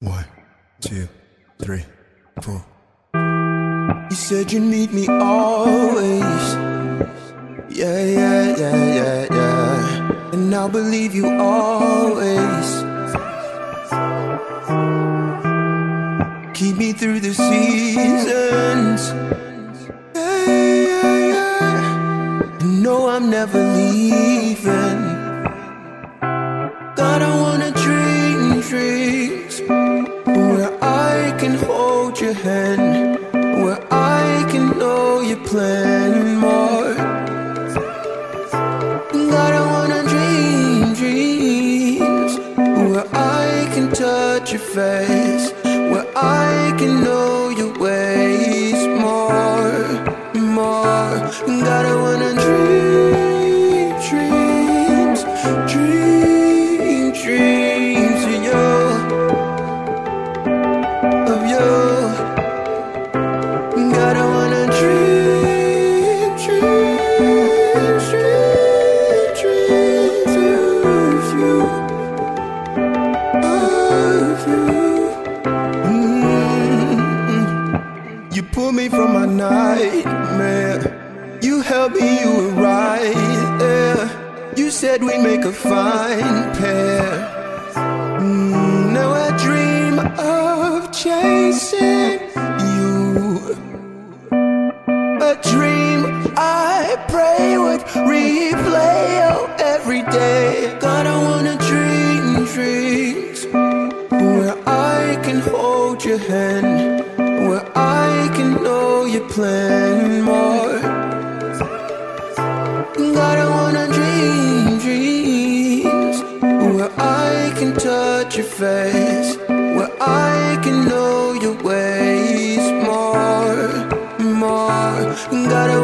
One, two, three, four. You said you need me always. Yeah, yeah, yeah, yeah, yeah. And I'll believe you always. Keep me through the seasons. Yeah, yeah, yeah. And no, I'm never leaving. God, I wanna dream I can hold your hand, where I can know your plan more. I wanna dream dreams where I can touch your face, pulled me from my nightmare. You held me, you were right there. You said we'd make a fine pair. Mm, Now I dream of chasing you. A dream I pray would replay oh, every day. God, I wanna dream dreams where I can hold your hand, plan more. God, I wanna dream dreams where I can touch your face, where I can know your ways more, more. God, I